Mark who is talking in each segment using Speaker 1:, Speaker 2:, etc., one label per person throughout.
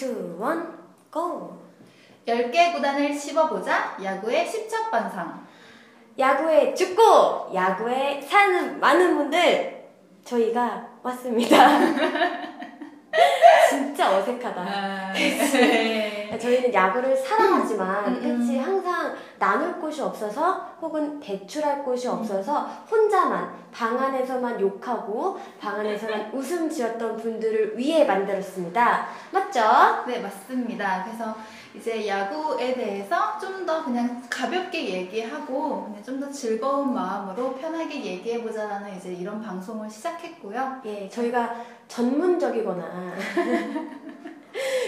Speaker 1: 2, 1, GO!
Speaker 2: 10개 구단을 씹어보자 야구의 십척반상
Speaker 1: 야구에 죽고 야구에 사는 많은 분들 저희가 왔습니다. 진짜 어색하다.
Speaker 2: 아, 네.
Speaker 1: 저희는 야구를 사랑하지만
Speaker 2: 음, 음,
Speaker 1: 그치
Speaker 2: 음.
Speaker 1: 항상 나눌 곳이 없어서 혹은 대출할 곳이 없어서 혼자만 방 안에서만 욕하고 방 안에서만 웃음 지었던 분들을 위해 만들었습니다. 맞죠?
Speaker 2: 네 맞습니다 그래서 이제 야구에 대해서 좀 더 그냥 가볍게 얘기하고 좀 더 즐거운 마음으로 편하게 얘기해보자라는 이제 이런 방송을 시작했고요
Speaker 1: 예, 저희가 전문적이거나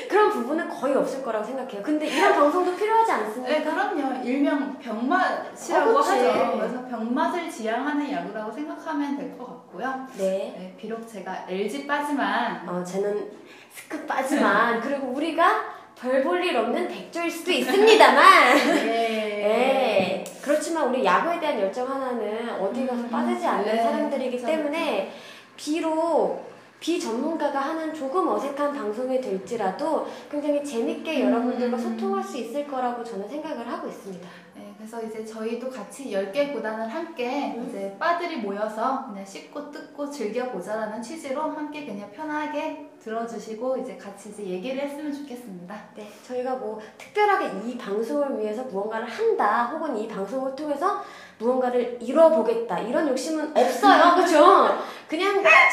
Speaker 1: 그런 부분은 거의 없을 거라고 생각해요. 근데 이런 방송도 필요하지 않습니까?
Speaker 2: 네 그럼요 일명 병맛이라고
Speaker 1: 어.
Speaker 2: 하죠 그래서 병맛을 지향하는 야구라고 생각하면 될 것 같고요
Speaker 1: 네.
Speaker 2: 네, 비록 제가 LG 빠지만
Speaker 1: 어, 쟤는 스크 빠지만 그리고 우리가 별 볼 일 없는 백조일 수도 있습니다만 네. 그렇지만 우리 야구에 대한 열정 하나는 어디 가서
Speaker 2: 음,
Speaker 1: 빠지지 않는
Speaker 2: 네,
Speaker 1: 사람들이기
Speaker 2: 그쵸,
Speaker 1: 때문에 비록 비전문가가 하는 조금 어색한 방송이 될지라도 굉장히 재밌게
Speaker 2: 음,
Speaker 1: 여러분들과
Speaker 2: 음.
Speaker 1: 소통할 수 있을 거라고 저는 생각을 하고 있습니다.
Speaker 2: 네, 그래서 이제 저희도 같이 10개 구단을 함께
Speaker 1: 음.
Speaker 2: 이제 빠들이 모여서 그냥 씹고 뜯고 즐겨보자라는 취지로 함께 그냥 편하게 들어주시고 이제 같이 이제 얘기를 했으면 좋겠습니다.
Speaker 1: 네, 저희가 뭐 특별하게 이 방송을 위해서 무언가를 한다, 혹은 이 방송을 통해서 무언가를 이뤄보겠다 이런 욕심은 없어요, 그렇죠?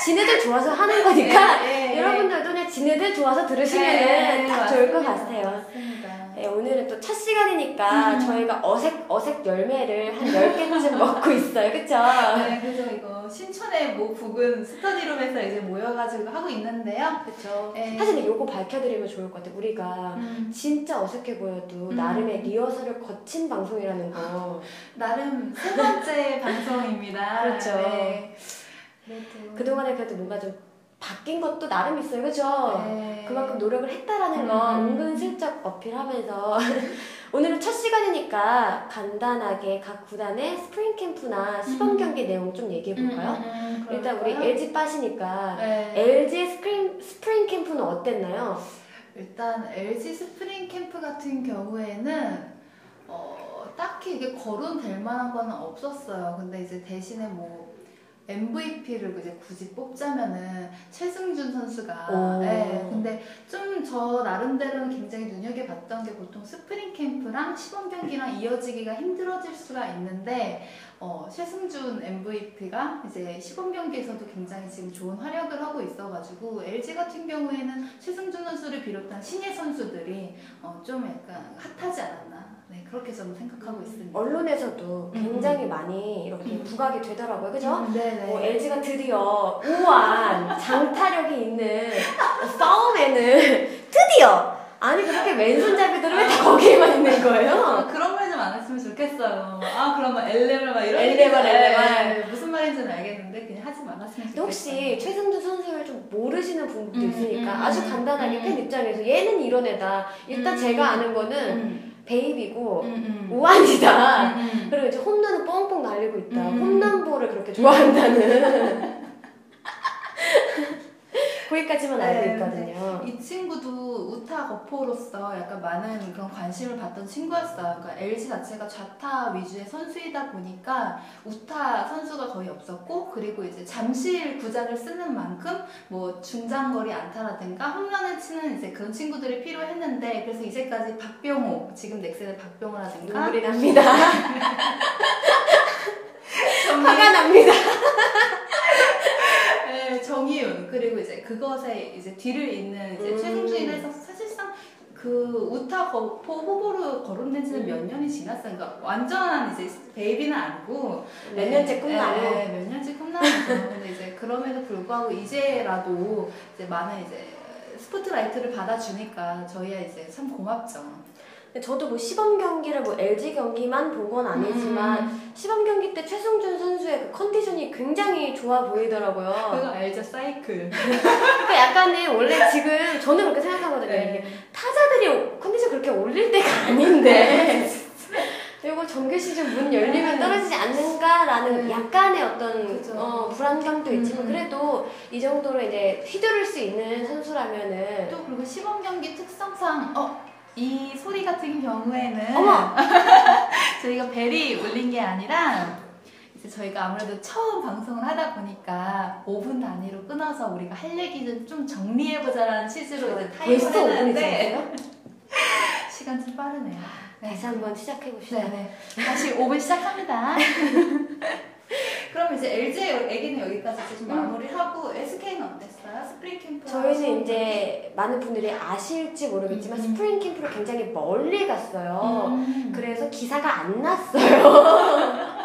Speaker 1: 지네들 좋아서 하는 거니까
Speaker 2: 네, 네.
Speaker 1: 여러분들도 그냥 지네들 좋아서 들으시면
Speaker 2: 네,
Speaker 1: 딱 좋을 것. 같아요.
Speaker 2: 맞습니다.
Speaker 1: 네, 오늘은 또 첫 시간이니까
Speaker 2: 음.
Speaker 1: 저희가 어색 어색 열매를 한 10개쯤 먹고 있어요, 그렇죠?
Speaker 2: 네, 그래서 이거 신촌의 모 부근 스터디룸에서 이제 모여가지고 하고 있는데요.
Speaker 1: 그렇죠.
Speaker 2: 네.
Speaker 1: 사실 요거 밝혀드리면 좋을 것 같아요. 우리가
Speaker 2: 음,
Speaker 1: 진짜 어색해 보여도
Speaker 2: 음.
Speaker 1: 나름의 리허설을 거친 방송이라는 거.
Speaker 2: 나름 세 번째 방송입니다.
Speaker 1: 그렇죠.
Speaker 2: 네.
Speaker 1: 그동안에 그래도 뭔가 좀 바뀐 것도 나름 있어요, 그죠?
Speaker 2: 네.
Speaker 1: 그만큼 노력을 했다라는
Speaker 2: 음.
Speaker 1: 거 은근슬쩍 어필하면서 오늘은 첫 시간이니까 간단하게 각 구단의 스프링 캠프나 시범
Speaker 2: 음.
Speaker 1: 경기 내용 좀 얘기해 볼까요?
Speaker 2: 음, 음, 음,
Speaker 1: 일단 우리? LG 빠시니까
Speaker 2: 네.
Speaker 1: LG의 스프링 스프링 캠프는 어땠나요?
Speaker 2: 일단 LG 스프링 캠프 같은 경우에는 어, 딱히 이게 거론될 만한 거는 없었어요. 근데 이제 대신에 뭐 MVP를 이제 굳이 뽑자면은 최승준 선수가
Speaker 1: 오.
Speaker 2: 네, 근데 좀 저 나름대로는 굉장히 눈여겨봤던 게 보통 스프링 캠프랑 시범 경기랑 이어지기가 힘들어질 수가 있는데 어, 최승준 MVP가 이제 시범 경기에서도 굉장히 지금 좋은 활약을 하고 있어가지고 LG 같은 경우에는 최승준 선수를 비롯한 신예 선수들이 어, 좀 약간 핫하지 않았나 네 그렇게 저는 생각하고 있습니다.
Speaker 1: 언론에서도 굉장히 많이 이렇게
Speaker 2: 음.
Speaker 1: 부각이 되더라고요, 그죠?
Speaker 2: 음, 네네.
Speaker 1: 뭐 LG가 드디어 우아한 장타력이 있는 싸움에는 드디어 아니 그렇게 왼손잡이들은 왜 다 거기에만 있는 거예요?
Speaker 2: 아, 그런 말 좀 안 했으면 좋겠어요. 아 그러면 엘레발 막 이런
Speaker 1: 엘레발,
Speaker 2: 얘기-
Speaker 1: 엘레발.
Speaker 2: 네, 무슨 말인지는 알겠는데 그냥 하지 말았으면 좋겠어요.
Speaker 1: 혹시 최승준 선수를 좀 모르시는 분들도
Speaker 2: 음,
Speaker 1: 있으니까
Speaker 2: 음,
Speaker 1: 아주
Speaker 2: 음,
Speaker 1: 간단하게
Speaker 2: 음.
Speaker 1: 팬 입장에서 얘는 이런 애다. 일단
Speaker 2: 음.
Speaker 1: 제가 아는 거는
Speaker 2: 음,
Speaker 1: 베이비고
Speaker 2: 음, 음.
Speaker 1: 우환이다.
Speaker 2: 음, 음.
Speaker 1: 그리고 이제 홈런은 뻥뻥 날리고 있다.
Speaker 2: 음.
Speaker 1: 홈런볼을 그렇게 좋아한다는. 거기까지만 알고
Speaker 2: 네,
Speaker 1: 있거든요.
Speaker 2: 이 친구도 우타 거포로서 약간 많은 그런 관심을 받던 친구였어요. 그러니까 LG 자체가 좌타 위주의 선수이다 보니까 우타 선수가 거의 없었고 그리고 이제 잠실 구장을 쓰는 만큼 뭐 중장거리 안타라든가 홈런을 치는 이제 그런 친구들이 필요했는데 그래서 이제까지 박병호 지금 넥센의 박병호라든가
Speaker 1: 눈물이 납니다. 화가 납니다.
Speaker 2: 네, 정이윤 그리고 이제 그것에 이제 뒤를 잇는 이제
Speaker 1: 음.
Speaker 2: 최승준이라 해서 사실상 그 우타 거포 후보로 거론된 지는
Speaker 1: 음.
Speaker 2: 몇 년이 지났어요. 그러니까 완전한 이제 베이비는 아니고
Speaker 1: 몇 년째 꿈나무.
Speaker 2: 네, 네, 몇 년째 꿈나무죠. 근데 이제 그럼에도 불구하고 이제라도 이제 많은 이제 스포트라이트를 받아주니까 저희야 이제 참 고맙죠.
Speaker 1: 근데 저도 뭐 시범 경기를 뭐 LG 경기만 본 건 아니지만
Speaker 2: 음.
Speaker 1: 시범 경기 때 최승준 선수의 그 컨디션이 굉장히 좋아 보이더라고요.
Speaker 2: 그거 알죠 사이클.
Speaker 1: 그러니까 약간은 원래 지금 저는 그렇게 생각하거든요.
Speaker 2: 네.
Speaker 1: 타자들이 컨디션 그렇게 올릴 때가 아닌데 이거 정규 시즌 문 열리면 떨어지지 않는가라는
Speaker 2: 네.
Speaker 1: 약간의 어떤
Speaker 2: 그죠.
Speaker 1: 어, 불안감도 있지만
Speaker 2: 음.
Speaker 1: 그래도 이 정도로 이제 휘두를 수 있는 선수라면은
Speaker 2: 또 그리고 시범 경기 특성상 어, 이 소리 같은 경우에는
Speaker 1: 어머!
Speaker 2: 저희가 벨이 울린 게 아니라 이제 저희가 아무래도 처음 방송을 하다 보니까 5분 단위로 끊어서 우리가 할 얘기를 좀 정리해보자라는 취지로 이제 타임을
Speaker 1: 벌써 5분이
Speaker 2: 했는데
Speaker 1: 지났어요?
Speaker 2: 시간 좀 빠르네요. 네.
Speaker 1: 다시 한번 시작해 봅시다.
Speaker 2: 네 네. 다시 5분 시작합니다. 그럼 이제 LG 얘기는 여기까지 좀
Speaker 1: 음.
Speaker 2: 마무리하고 SK는 어땠어요? 스프링 캠프.
Speaker 1: 저희는 이제 많은 분들이 아실지 모르겠지만
Speaker 2: 음.
Speaker 1: 스프링 캠프를 굉장히 멀리 갔어요.
Speaker 2: 음.
Speaker 1: 그래서 기사가 안 났어요.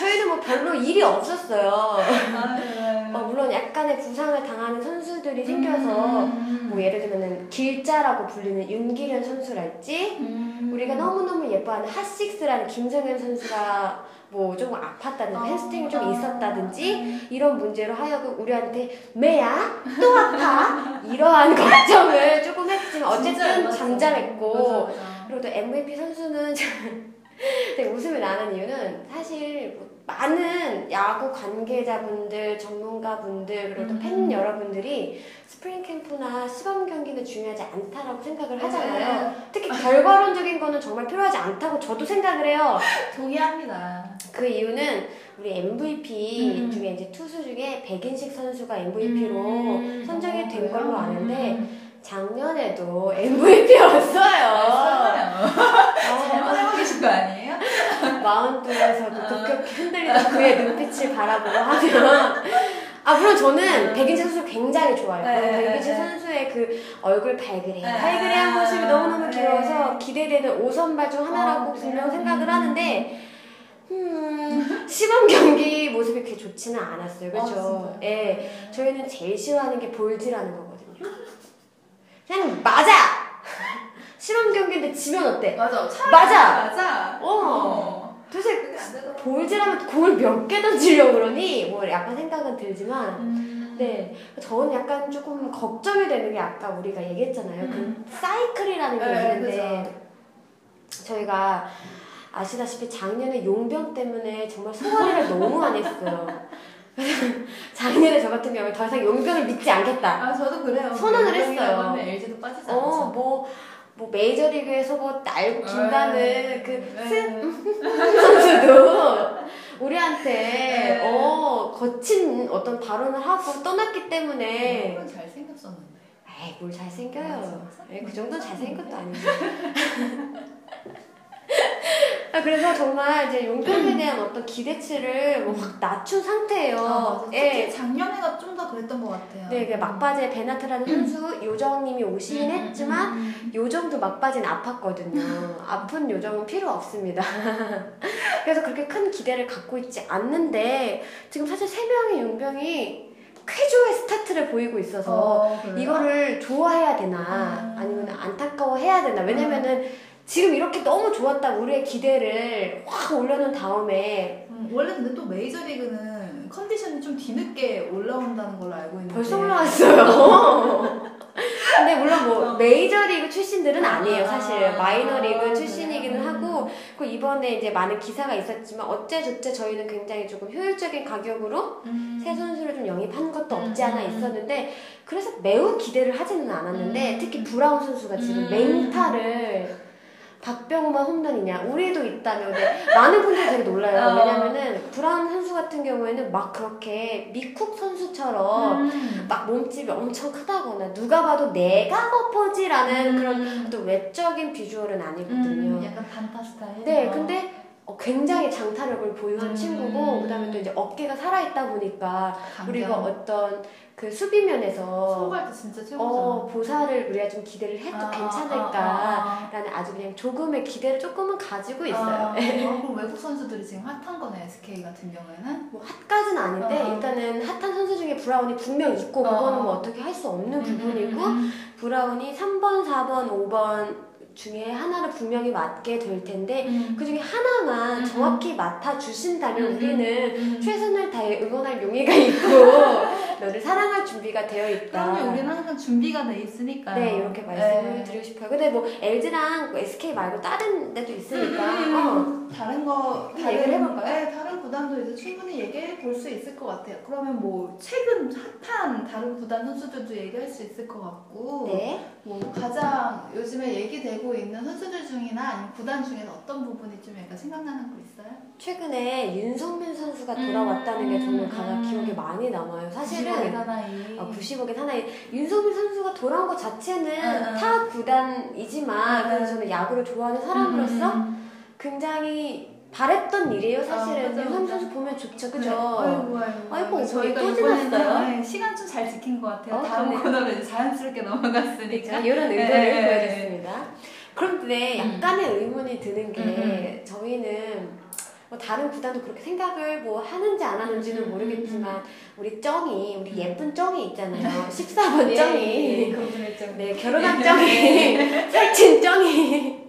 Speaker 1: 저희는 뭐 별로 일이 없었어요.
Speaker 2: 아, 네.
Speaker 1: 어, 물론 약간의 부상을 당하는 선수들이 생겨서
Speaker 2: 음.
Speaker 1: 뭐 예를 들면은 길자라고 불리는 윤길현 선수랄지
Speaker 2: 음.
Speaker 1: 우리가 너무너무 예뻐하는 핫식스라는 김성현 선수가 뭐 조금 아팠다든지
Speaker 2: 어.
Speaker 1: 햄스트링이 좀 있었다든지
Speaker 2: 음.
Speaker 1: 이런 문제로 하여금 우리한테 매야 또 아파 이러한 걱정을 조금 했지만 어쨌든. 잠잠했고. 그리고 또 MVP 선수는 되게 웃음이 나는 이유는 사실 뭐 많은 야구 관계자분들, 전문가분들 그리고 또팬
Speaker 2: 음.
Speaker 1: 여러분들이 스프링 캠프나 시범 경기는 중요하지 않다라고 생각을 하잖아요.
Speaker 2: 네.
Speaker 1: 특히 결과론적인 거는 정말 필요하지 않다고 저도 생각을 해요.
Speaker 2: 동의합니다.
Speaker 1: 그 이유는 우리 MVP
Speaker 2: 음.
Speaker 1: 중에 이제 투수 중에 백인식 선수가 MVP로
Speaker 2: 음.
Speaker 1: 선정이
Speaker 2: 어,
Speaker 1: 된? 걸로 아는데
Speaker 2: 음.
Speaker 1: 작년에도 MVP였어요.
Speaker 2: 아, 잘못 알고 계신 거 아니에요?
Speaker 1: 마운드에서 급격히 흔들리던 그의 눈빛을 바라보고 하면 아 물론 저는 백인재 선수 굉장히 좋아요.
Speaker 2: 네, 네,
Speaker 1: 백인재
Speaker 2: 네.
Speaker 1: 선수의 그 얼굴 발그레
Speaker 2: 네.
Speaker 1: 발그레한 모습이 너무너무
Speaker 2: 네.
Speaker 1: 귀여워서 기대되는 오선발 중 하나라고
Speaker 2: 어,
Speaker 1: 분명? 생각을
Speaker 2: 음.
Speaker 1: 하는데 음, 시범 경기 모습이 그렇게 좋지는 않았어요.
Speaker 2: 아,
Speaker 1: 그렇죠?
Speaker 2: 진짜요?
Speaker 1: 예. 저희는 제일 싫어하는 게 볼즈라는 거거든요. 그냥 맞아. 시범 경기인데 지면 어때?
Speaker 2: 맞아.
Speaker 1: 맞아.
Speaker 2: 맞아.
Speaker 1: 어. 도대체. 볼즈라면 공을 몇 개 던지려고 그러니 뭐 약간 생각은 들지만
Speaker 2: 음.
Speaker 1: 네 저는 약간 조금 걱정이 되는 게 아까 우리가 얘기했잖아요
Speaker 2: 음.
Speaker 1: 그 사이클이라는 게
Speaker 2: 네,
Speaker 1: 있는데 저희가 아시다시피 작년에 용병 때문에 정말 소화를 너무 많이 했어요 작년에 저 같은 경우에 더 이상 용병을 믿지 않겠다
Speaker 2: 아 저도 그래요.
Speaker 1: 선언을 했어요.
Speaker 2: LG도 빠지지
Speaker 1: 어
Speaker 2: 않죠.
Speaker 1: 뭐 뭐 메이저리그에서 뭐 날고 긴다는
Speaker 2: 네.
Speaker 1: 그
Speaker 2: 네.
Speaker 1: 선수도 우리한테
Speaker 2: 네.
Speaker 1: 어 거친 어떤 발언을 하고 떠났기 때문에
Speaker 2: 물론 잘 생겼었는데.
Speaker 1: 에이 뭘 잘생겨요. 에이, 그 정도 잘생긴 것도 아니고 아, 그래서 정말 이제 용병에 대한 어떤 기대치를 뭐 확 낮춘 상태예요
Speaker 2: 아.
Speaker 1: 예.
Speaker 2: 특히 작년에가 좀 더 그랬던 것 같아요.
Speaker 1: 네, 그 막바지에 베나트라는 선수 요정님이 오시긴
Speaker 2: 음,
Speaker 1: 했지만
Speaker 2: 음, 음.
Speaker 1: 요정도 막바지는 아팠거든요. 아픈 요정은 필요 없습니다. 그래서 그렇게 큰 기대를 갖고 있지 않는데 지금 사실 세 명의 용병이 쾌조의 스타트를 보이고 있어서
Speaker 2: 어?
Speaker 1: 이거를 좋아해야 되나
Speaker 2: 음.
Speaker 1: 아니면 안타까워해야 되나 왜냐면은 지금 이렇게 너무 좋았다 우리의 기대를 확 올려놓은 다음에
Speaker 2: 음, 원래 근데 또 메이저리그는 컨디션이 좀 뒤늦게 올라온다는 걸로 알고 있는데
Speaker 1: 벌써 올라왔어요. 근데 물론 뭐
Speaker 2: 어.
Speaker 1: 메이저리그 출신들은 아니에요. 사실
Speaker 2: 아,
Speaker 1: 마이너리그
Speaker 2: 아,
Speaker 1: 출신이기는? 하고 그 이번에 이제 많은 기사가 있었지만 어째저째 저희는 굉장히 조금 효율적인 가격으로
Speaker 2: 음.
Speaker 1: 새 선수를 좀 영입한 것도 없지
Speaker 2: 음,
Speaker 1: 않아. 있었는데 그래서 매우 기대를 하지는 않았는데
Speaker 2: 음.
Speaker 1: 특히 브라운 선수가 지금
Speaker 2: 음.
Speaker 1: 맹타를 박병호만 홈런이냐 우리도 있다며 근데 많은 분들이 되게 놀라요
Speaker 2: 어.
Speaker 1: 왜냐면은 브라운 선수 같은 경우에는 막 그렇게 미쿡 선수처럼
Speaker 2: 음.
Speaker 1: 막 몸집이 엄청 크다거나 누가 봐도 내가 거퍼지라는 그런 또 외적인 비주얼은 아니거든요.
Speaker 2: 음, 약간 반타 스타일.
Speaker 1: 네,
Speaker 2: 어.
Speaker 1: 근데 어, 굉장히 장타력을 보유한
Speaker 2: 음.
Speaker 1: 친구고 그다음에 또 이제 어깨가 살아있다 보니까
Speaker 2: 강경.
Speaker 1: 우리가 어떤 그 수비면에서
Speaker 2: 진짜.
Speaker 1: 어, 보사를 우리가 좀 기대를 해도
Speaker 2: 아,
Speaker 1: 괜찮을까
Speaker 2: 아, 아,
Speaker 1: 라는 아주 그냥 조금의 기대를 조금은 가지고
Speaker 2: 아.
Speaker 1: 있어요.
Speaker 2: 아, 그럼 외국 선수들이 지금 핫한 거네 SK 같은 경우에는.
Speaker 1: 뭐 핫까지는 아닌데
Speaker 2: 어.
Speaker 1: 일단은 핫한 선수 중에 브라운이 분명 있고
Speaker 2: 어.
Speaker 1: 그거는 뭐 어떻게 할 수 없는 부분이고
Speaker 2: 음,
Speaker 1: 브라운이 3번, 4번, 5번 중에 하나를 분명히 맡게 될 텐데
Speaker 2: 음.
Speaker 1: 그 중에 하나만
Speaker 2: 음.
Speaker 1: 정확히 맡아 주신다면
Speaker 2: 음.
Speaker 1: 우리는
Speaker 2: 음.
Speaker 1: 최선을 다해 응원할 용의가 있고 너를 사랑할 준비가 되어 있다.
Speaker 2: 그러면 우리는 항상 준비가 돼 있으니까요.
Speaker 1: 네 이렇게 말씀을
Speaker 2: 네.
Speaker 1: 드리고 싶어요. 근데 뭐 LG랑 SK 말고 다른 데도 있으니까
Speaker 2: 음.
Speaker 1: 어.
Speaker 2: 다른 거
Speaker 1: 얘기를 해볼까요?
Speaker 2: 네, 다른 구단도 이제 충분히 얘기해 볼 수 있을 것 같아요. 그러면 뭐 최근 핫한 다른 구단 선수들도 얘기할 수 있을 것 같고,
Speaker 1: 네.
Speaker 2: 뭐 가장 요즘에 얘기되고 있는 선수들 중이나 아니면 구단 중에서 어떤 부분이 좀 약간 생각나는 거 있어요?
Speaker 1: 최근에 윤성민 선수가
Speaker 2: 음.
Speaker 1: 돌아왔다는 게 가장
Speaker 2: 음.
Speaker 1: 기억에 많이 남아요. 사실은
Speaker 2: 90억의 사나이.
Speaker 1: 아, 90억엔 하나의 윤성민 선수가 돌아온 것 자체는
Speaker 2: 응, 응.
Speaker 1: 타 구단이지만
Speaker 2: 응,
Speaker 1: 그래서
Speaker 2: 응.
Speaker 1: 저는 야구를 좋아하는 사람으로서
Speaker 2: 음.
Speaker 1: 굉장히 바랬던 일이에요. 사실은
Speaker 2: 아, 맞아,
Speaker 1: 윤성민
Speaker 2: 맞아.
Speaker 1: 선수 보면 좋죠, 그죠?
Speaker 2: 네. 아이고 아이고.
Speaker 1: 아이고,
Speaker 2: 저희가
Speaker 1: 또
Speaker 2: 이번에는? 네, 시간 좀 잘 지킨 것 같아요.
Speaker 1: 어,
Speaker 2: 다음. 코너로 이제 자연스럽게 넘어갔으니까.
Speaker 1: 그렇죠. 이런 의도를
Speaker 2: 네.
Speaker 1: 보여줬습니다. 그런데
Speaker 2: 음.
Speaker 1: 약간의 의문이 드는 게
Speaker 2: 음,
Speaker 1: 저희는 뭐 다른 구단도 그렇게 생각을 뭐 하는지 안 하는지는
Speaker 2: 음,
Speaker 1: 모르겠지만 우리 쩡이 우리 예쁜 쩡이 있잖아요.
Speaker 2: 예,
Speaker 1: 14번 쩡이. 네 결혼한 쩡이 살찐 쩡이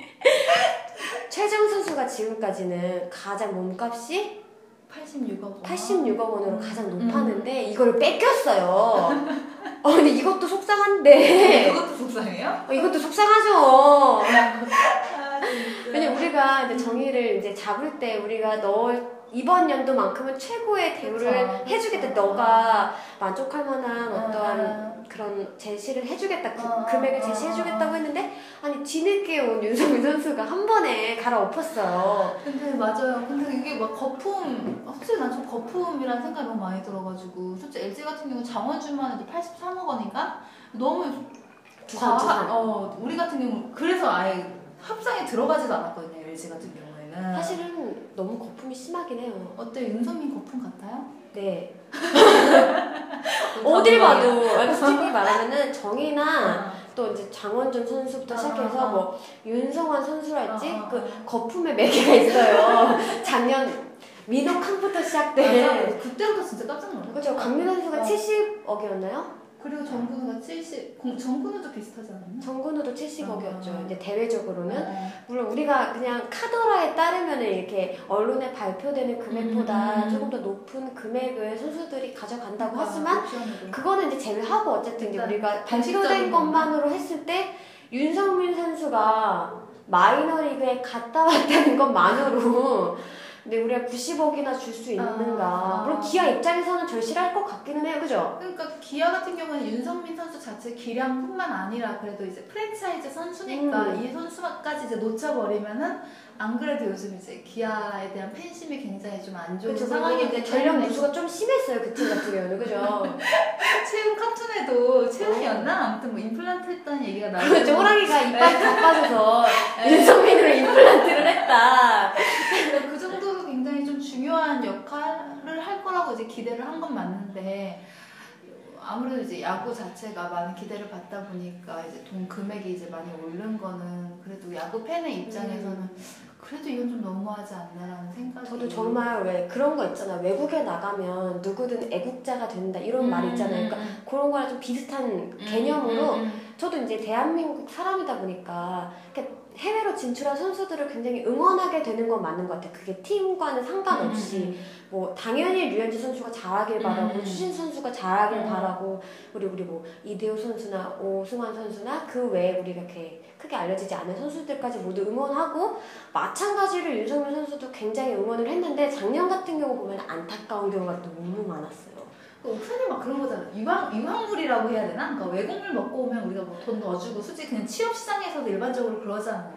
Speaker 1: 최정 선수가 지금까지는 가장 몸값이
Speaker 2: 86억 원.
Speaker 1: 86억 원으로 가장
Speaker 2: 음.
Speaker 1: 높았는데 이걸 뺏겼어요. 어 근데 이것도
Speaker 2: 네.
Speaker 1: 속상한데
Speaker 2: 그것도 속상해요?
Speaker 1: 어, 이것도 속상하죠.
Speaker 2: 아, 진짜.
Speaker 1: 왜냐 우리가 이제 정의를 이제 잡을 때 우리가 너 이번 연도만큼은 최고의 대우를
Speaker 2: 그쵸,
Speaker 1: 해주겠다.
Speaker 2: 그쵸.
Speaker 1: 너가 만족할 만한
Speaker 2: 어,
Speaker 1: 어떠한
Speaker 2: 어.
Speaker 1: 그런 제시를 해주겠다. 그,
Speaker 2: 어,
Speaker 1: 금액을
Speaker 2: 어,
Speaker 1: 제시해주겠다고
Speaker 2: 어.
Speaker 1: 했는데 아니 뒤늦게 온 윤성민 선수가 한 번에 갈아엎었어요.
Speaker 2: 근데 맞아요. 근데 이게 막 거품, 확실히 난 좀 거품이라는 생각이 너무 많이 들어가지고, 솔직히 LG 같은 경우 장원준만 해도 83억 원인가? 너무
Speaker 1: 두산 두산.
Speaker 2: 어, 우리 같은 경우 그래서 아예 합상에 들어가지도 않았거든요. LG 같은 경우 에는.
Speaker 1: 사실은 너무 거품이 심하긴 해요.
Speaker 2: 어때 윤선민 거품 같아요?
Speaker 1: 네. 어딜 봐도 솔직히 말하면은 정이나 또 이제 장원준 선수부터
Speaker 2: 어,
Speaker 1: 시작해서
Speaker 2: 어, 어.
Speaker 1: 뭐 윤성환 선수랄지
Speaker 2: 어, 어,
Speaker 1: 그
Speaker 2: 어.
Speaker 1: 거품의 매개가 있어요. 작년 민호 康부터 시작된
Speaker 2: 맞아. 그때부터 진짜 깜짝 놀랐어.
Speaker 1: 그렇죠. 강민 선수가
Speaker 2: 어.
Speaker 1: 70억이었나요?
Speaker 2: 그리고 정근우가 70, 공- 정근우도 비슷하지 않았나?
Speaker 1: 정근우도 70억이었죠.
Speaker 2: 어.
Speaker 1: 이제 대외적으로는
Speaker 2: 어.
Speaker 1: 물론 우리가 그냥 카더라에 따르면 이렇게 언론에 발표되는 금액보다
Speaker 2: 음.
Speaker 1: 조금 더 높은 금액을 선수들이 가져간다고
Speaker 2: 아,
Speaker 1: 하지만
Speaker 2: 옵션으로.
Speaker 1: 그거는 이제 제외하고 어쨌든 이제 우리가 발표된 것만으로 했을 때 윤성민 선수가 마이너리그에 갔다 왔다는 것만으로 근데 우리가 90억이나 줄 수 있는가
Speaker 2: 아.
Speaker 1: 물론 기아 입장에서는 절실할 것 같기는 해요 그죠?
Speaker 2: 그러니까 기아 같은 경우는 윤성민 선수 자체 기량뿐만 아니라 그래도 이제 프랜차이즈 선수니까
Speaker 1: 음.
Speaker 2: 이 선수까지 이제 놓쳐버리면은 안 그래도 요즘 이제 기아에 대한 팬심이 굉장히 좀 안 좋은
Speaker 1: 그렇죠
Speaker 2: 상황이기
Speaker 1: 이제 전력 누수가 좀 심했어요 그 팀 같은 경우는 그죠?
Speaker 2: 최근 카툰에도 최근이었나 아무튼 뭐 임플란트 했다는 얘기가 나오고
Speaker 1: 그렇죠 호랑이가 이빨 다 빠져서
Speaker 2: 네.
Speaker 1: 윤성민으로 임플란트를 했다
Speaker 2: 그러니까 그 정도로 굉장히 좀 중요한 역할을 할 거라고 이제 기대를 한 건 맞는데 아무래도 이제 야구 자체가 많은 기대를 받다 보니까 이제 돈 금액이 이제 많이 오른 거는 그래도 야구 팬의 입장에서는 그래도 이건 좀 너무하지 않나라는 생각이
Speaker 1: 저도 정말 왜 그런 거 있잖아. 외국에 나가면 누구든 애국자가 된다 이런 말 있잖아요. 그러니까 그런 거랑 좀 비슷한 개념으로 저도 이제 대한민국 사람이다 보니까 해외로 진출한 선수들을 굉장히 응원하게 되는 건 맞는 것 같아요. 그게 팀과는 상관없이 뭐 당연히 류현진 선수가 잘하길 바라고
Speaker 2: 음.
Speaker 1: 추신 선수가 잘하길
Speaker 2: 음.
Speaker 1: 바라고 우리 우리 뭐 이대호 선수나 오승환 선수나 그 외에 우리가 이렇게 크게 알려지지 않은 선수들까지 모두 응원하고 마찬가지로 윤성민 선수도 굉장히 응원을 했는데 작년 같은 경우 보면 안타까운 경우가 너무 많았어요.
Speaker 2: 그 옥션이 막 그런 거잖아. 유황, 유황물이라고 해야 되나? 그러니까 외국물 먹고 오면 우리가 뭐 돈 넣어주고 솔직히 그냥 취업시장에서도 일반적으로 그러잖아.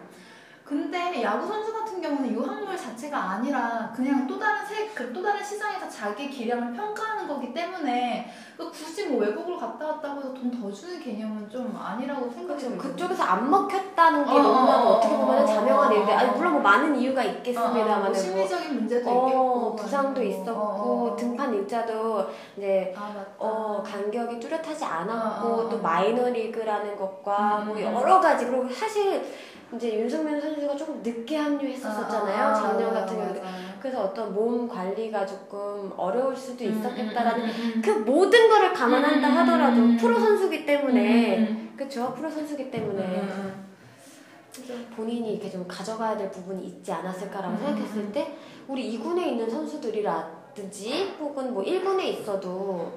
Speaker 2: 근데 야구 선수 같은 경우는 유황물 자체가 아니라 그냥 또 다른 세, 그또 다른 시장에서 자기 기량을 평가하는 거기 때문에 그 굳이 뭐 외국을 갔다 왔다고 해서 돈 더 주는 개념은 좀 아니라고 생각이
Speaker 1: 그렇죠. 그쪽에서 안 먹혔다는 게
Speaker 2: 어,
Speaker 1: 너무나도
Speaker 2: 어,
Speaker 1: 어떻게 보면
Speaker 2: 어,
Speaker 1: 자명한
Speaker 2: 어,
Speaker 1: 일인데
Speaker 2: 어,
Speaker 1: 아니
Speaker 2: 어.
Speaker 1: 물론 뭐 많은 이유가
Speaker 2: 어, 어,
Speaker 1: 있겠습니다만 뭐뭐
Speaker 2: 심리적인 문제도
Speaker 1: 어,
Speaker 2: 있겠고
Speaker 1: 부상도
Speaker 2: 뭐,
Speaker 1: 있었고
Speaker 2: 어, 어.
Speaker 1: 등판 일자도 이제
Speaker 2: 아.
Speaker 1: 어, 간격이 뚜렷하지 않았고
Speaker 2: 어, 어,
Speaker 1: 또
Speaker 2: 어.
Speaker 1: 마이너리그라는 것과
Speaker 2: 음,
Speaker 1: 뭐
Speaker 2: 음,
Speaker 1: 여러 가지 그리고 사실 이제 윤석민 선수가 조금 늦게 합류했었잖아요
Speaker 2: 아, 아,
Speaker 1: 작년
Speaker 2: 맞아요,
Speaker 1: 같은
Speaker 2: 맞아요.
Speaker 1: 그래서 어떤 몸 관리가 조금 어려울 수도
Speaker 2: 음,
Speaker 1: 있었겠다라는
Speaker 2: 음, 음, 음.
Speaker 1: 그 모든 거를 감안한다
Speaker 2: 음, 음,
Speaker 1: 하더라도
Speaker 2: 음.
Speaker 1: 프로 선수기 때문에
Speaker 2: 음, 음,
Speaker 1: 그쵸 프로 선수기 때문에
Speaker 2: 음, 음.
Speaker 1: 본인이 이렇게 좀 가져가야 될 부분이 있지 않았을까라고
Speaker 2: 음,
Speaker 1: 생각했을
Speaker 2: 음.
Speaker 1: 때 우리 2군에 있는 선수들이라든지 혹은 뭐 1군에 있어도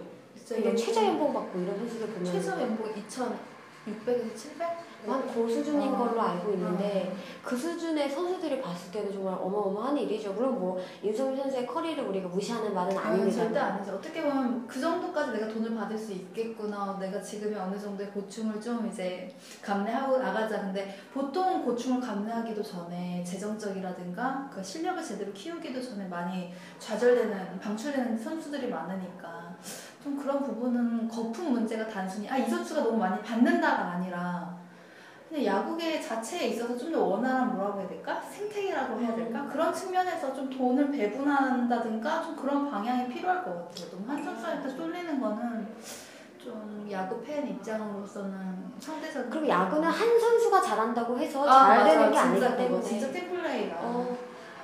Speaker 1: 굉장히 최저 연봉 받고 이런 선수들 보면
Speaker 2: 최저 연봉 2,600에서 700?
Speaker 1: 한그 수준인
Speaker 2: 아,
Speaker 1: 걸로 알고 있는데 그 수준의 선수들이 봤을 때는 정말 어마어마한 일이죠. 물론 뭐 윤성민 선수의 커리를 우리가 무시하는 말은
Speaker 2: 아니,
Speaker 1: 아닙니다.
Speaker 2: 절대 아니죠. 어떻게 보면 그 정도까지 내가 돈을 받을 수 있겠구나. 내가 지금의 어느 정도의 고충을 좀 이제 감내하고 나가자. 근데 보통 고충을 감내하기도 전에 재정적이라든가 그 실력을 제대로 키우기도 전에 많이 좌절되는, 방출되는 선수들이 많으니까 좀 그런 부분은 거품 문제가 단순히 아, 이 선수가 너무 많이 받는다가 아니라 근데 야구계 자체에 있어서 좀 더 원활한 뭐라고 해야 될까? 생태계라고 해야 될까? 그런 측면에서 좀 돈을 배분한다든가 좀 그런 방향이 필요할 것 같아요. 너무 한 선수한테 쏠리는 거는 좀 야구 팬 입장으로서는 상대적으로
Speaker 1: 그리고 야구는 한 선수가 잘한다고 해서
Speaker 2: 아,
Speaker 1: 잘
Speaker 2: 맞아.
Speaker 1: 되는 게
Speaker 2: 진짜
Speaker 1: 아니기 때문에
Speaker 2: 진짜 팀플레이라
Speaker 1: 어,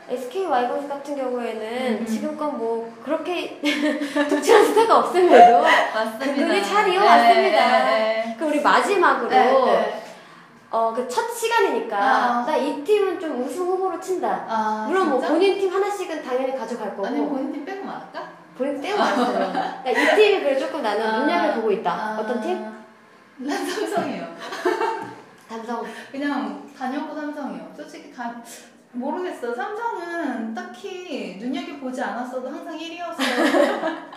Speaker 1: SK 와이번스 같은 경우에는
Speaker 2: 음.
Speaker 1: 지금껏 뭐 그렇게 독출한 스타가 없음에도
Speaker 2: 맞습니다.
Speaker 1: 그들이 잘 이어왔습니다.
Speaker 2: 네,
Speaker 1: 그 우리 마지막으로
Speaker 2: 네, 네.
Speaker 1: 어 그 첫 시간이니까
Speaker 2: 아.
Speaker 1: 나이 팀은 좀 우승 후보로 친다.
Speaker 2: 아,
Speaker 1: 물론 뭐
Speaker 2: 진짜?
Speaker 1: 본인 팀 하나씩은 당연히 가져갈 거고
Speaker 2: 아니면 본인 팀 빼고 말할까?
Speaker 1: 본인 떼어 왔어요. 그러니까 이 팀이 그래 조금 나는
Speaker 2: 아.
Speaker 1: 눈여겨 보고 있다.
Speaker 2: 아,
Speaker 1: 어떤 팀?
Speaker 2: 난 삼성이에요.
Speaker 1: 삼성.
Speaker 2: 그냥 다녔고 삼성이요. 솔직히 다 모르겠어. 삼성은 딱히 눈여겨 보지 않았어도 항상 1위였어요.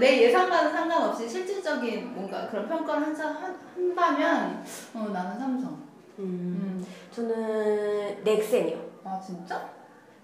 Speaker 2: 내 예상과는 상관없이 실질적인 뭔가 그런 평가를 한자 한, 한다면 어, 나는 삼성.
Speaker 1: 음,
Speaker 2: 음.
Speaker 1: 저는 넥센이요.
Speaker 2: 아 진짜?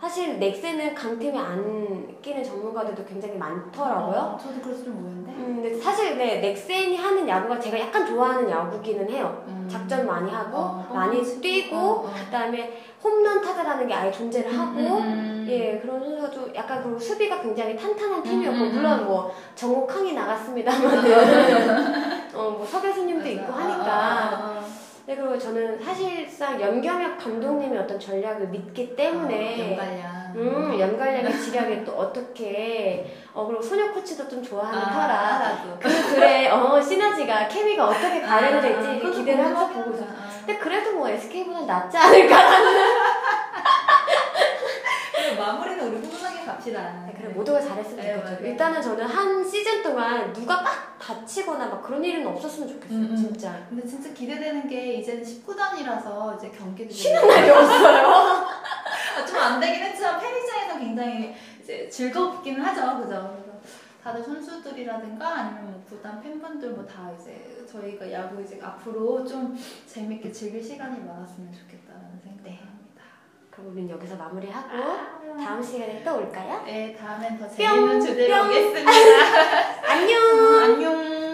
Speaker 1: 사실 넥센은 강팀에 안 끼는 전문가들도 굉장히 많더라고요.
Speaker 2: 어, 저도 그래서 좀 오해인데.
Speaker 1: 음, 근데 사실 네, 넥센이 하는 야구가 제가 약간 좋아하는 야구기는 해요.
Speaker 2: 음.
Speaker 1: 작전 많이 하고
Speaker 2: 어,
Speaker 1: 많이
Speaker 2: 어,
Speaker 1: 뛰고
Speaker 2: 어, 어.
Speaker 1: 그다음에 홈런 타자라는 게 아예 존재를 하고
Speaker 2: 음, 음.
Speaker 1: 예 그런 선수가 좀 약간 그리고 수비가 굉장히 탄탄한 팀이었고
Speaker 2: 음, 음,
Speaker 1: 물론 뭐 정욱항이 나갔습니다만은 어뭐 서교수님도
Speaker 2: 맞아.
Speaker 1: 있고
Speaker 2: 아,
Speaker 1: 하니까
Speaker 2: 아, 아,
Speaker 1: 네 그리고 저는 사실상 연경혁 감독님의 어떤 전략을 믿기
Speaker 2: 아.
Speaker 1: 때문에
Speaker 2: 연갈량.
Speaker 1: 음 연갈량의 지략에 또 어떻게 어 그리고 소녀 코치도 좀 좋아하는 터라
Speaker 2: 나도.
Speaker 1: 그 둘의 어 시너지가 케미가 어떻게 발현이 될지 이렇게
Speaker 2: 그것도
Speaker 1: 기대를
Speaker 2: 궁금하긴
Speaker 1: 보고 있어요. 근데 그래도 뭐 SK보다는 낫지 않을까라는.
Speaker 2: 마무리는 우리 훈훈하게 갑시다.
Speaker 1: 네, 그래 모두가 잘했으면
Speaker 2: 네,
Speaker 1: 좋겠죠.
Speaker 2: 맞아요.
Speaker 1: 일단은 저는 한 시즌 동안 누가 막 다치거나 막 그런 일은 없었으면 좋겠어요.
Speaker 2: 음, 음.
Speaker 1: 진짜.
Speaker 2: 근데 진짜 기대되는 게 이제는 19단이라서 이제 경기도
Speaker 1: 쉬는 날이 없어요.
Speaker 2: 아, 좀안 되긴 했지만 팬 입장에서 굉장히 이제 즐겁기는 하죠, 그죠? 다들 선수들이라든가 아니면 뭐 구단 팬분들 뭐 다 이제 저희가 야구 이제 앞으로 좀 재밌게 즐길 시간이 많았으면 좋겠다는 생각합니다.
Speaker 1: 그럼 우리는 여기서 마무리하고 다음 시간에 또 올까요?
Speaker 2: 네, 다음엔 더
Speaker 1: 뿅,
Speaker 2: 재밌는 주제로
Speaker 1: 뿅.
Speaker 2: 오겠습니다.
Speaker 1: 안녕.
Speaker 2: 안녕.